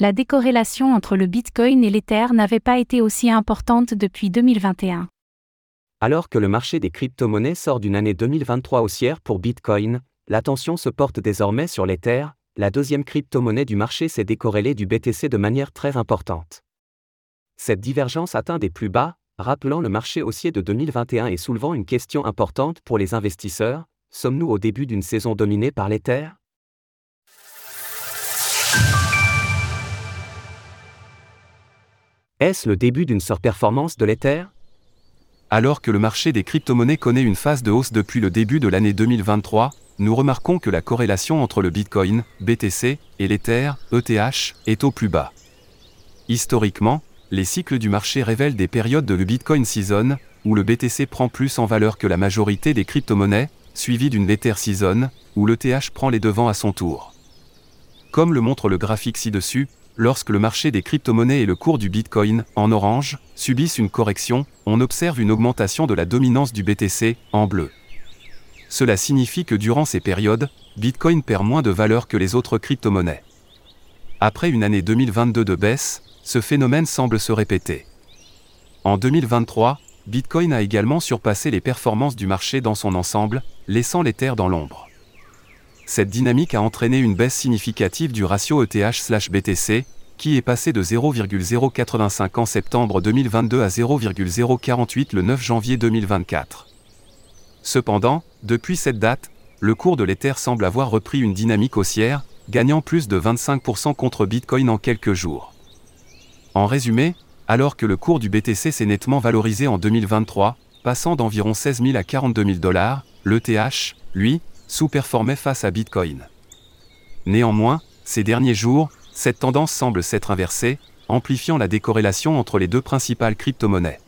La décorrélation entre le Bitcoin et l'Ether n'avait pas été aussi importante depuis 2021. Alors que le marché des crypto-monnaies sort d'une année 2023 haussière pour Bitcoin, l'attention se porte désormais sur l'Ether, la deuxième crypto-monnaie du marché s'est décorrélée du BTC de manière très importante. Cette divergence atteint des plus bas, rappelant le marché haussier de 2021 et soulevant une question importante pour les investisseurs, sommes-nous au début d'une saison dominée par l'Ether? Est-ce le début d'une surperformance de l'Ether? Alors que le marché des crypto-monnaies connaît une phase de hausse depuis le début de l'année 2023, nous remarquons que la corrélation entre le Bitcoin, BTC, et l'Ether, ETH, est au plus bas. Historiquement, les cycles du marché révèlent des périodes de le Bitcoin Season, où le BTC prend plus en valeur que la majorité des crypto-monnaies, suivi d'une l'Ether Season, où l'ETH prend les devants à son tour. Comme le montre le graphique ci-dessus, lorsque le marché des crypto-monnaies et le cours du Bitcoin, en orange, subissent une correction, on observe une augmentation de la dominance du BTC, en bleu. Cela signifie que durant ces périodes, Bitcoin perd moins de valeur que les autres crypto-monnaies. Après une année 2022 de baisse, ce phénomène semble se répéter. En 2023, Bitcoin a également surpassé les performances du marché dans son ensemble, laissant les terres dans l'ombre. Cette dynamique a entraîné une baisse significative du ratio ETH/BTC, qui est passé de 0,085 en septembre 2022 à 0,048 le 9 janvier 2024. Cependant, depuis cette date, le cours de l'Ether semble avoir repris une dynamique haussière, gagnant plus de 25% contre Bitcoin en quelques jours. En résumé, alors que le cours du BTC s'est nettement valorisé en 2023, passant d'environ 16 000 à 42 000 dollars, l'ETH, lui, sous-performait face à Bitcoin. Néanmoins, ces derniers jours, cette tendance semble s'être inversée, amplifiant la décorrélation entre les deux principales crypto-monnaies.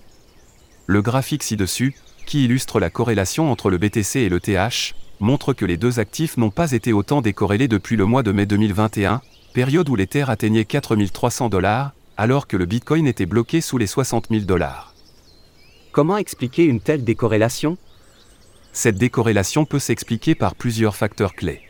Le graphique ci-dessus, qui illustre la corrélation entre le BTC et l'ETH, montre que les deux actifs n'ont pas été autant décorrélés depuis le mois de mai 2021, période où l'Ether atteignait 4300 dollars, alors que le Bitcoin était bloqué sous les 60 000 dollars. Comment expliquer une telle décorrélation? Cette décorrélation peut s'expliquer par plusieurs facteurs clés.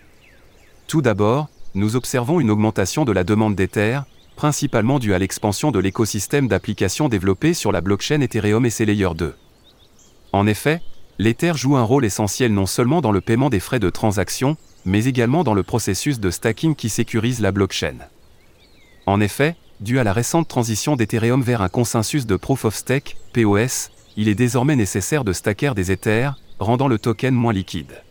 Tout d'abord, nous observons une augmentation de la demande d'Ether, principalement due à l'expansion de l'écosystème d'applications développées sur la blockchain Ethereum et ses layers 2. En effet, l'Ether joue un rôle essentiel non seulement dans le paiement des frais de transaction, mais également dans le processus de stacking qui sécurise la blockchain. En effet, dû à la récente transition d'Ethereum vers un consensus de Proof of Stake, POS, il est désormais nécessaire de stacker des Ethers, rendant le token moins liquide.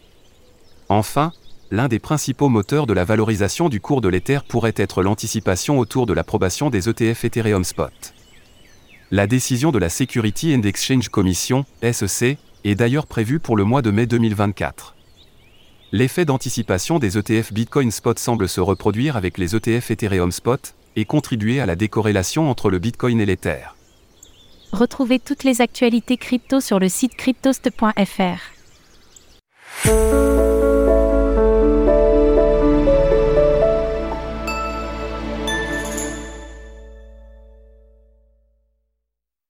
Enfin, l'un des principaux moteurs de la valorisation du cours de l'Ether pourrait être l'anticipation autour de l'approbation des ETF Ethereum Spot. La décision de la Security and Exchange Commission, SEC, est d'ailleurs prévue pour le mois de mai 2024. L'effet d'anticipation des ETF Bitcoin Spot semble se reproduire avec les ETF Ethereum Spot et contribuer à la décorrélation entre le Bitcoin et l'Ether. Retrouvez toutes les actualités crypto sur le site cryptost.fr.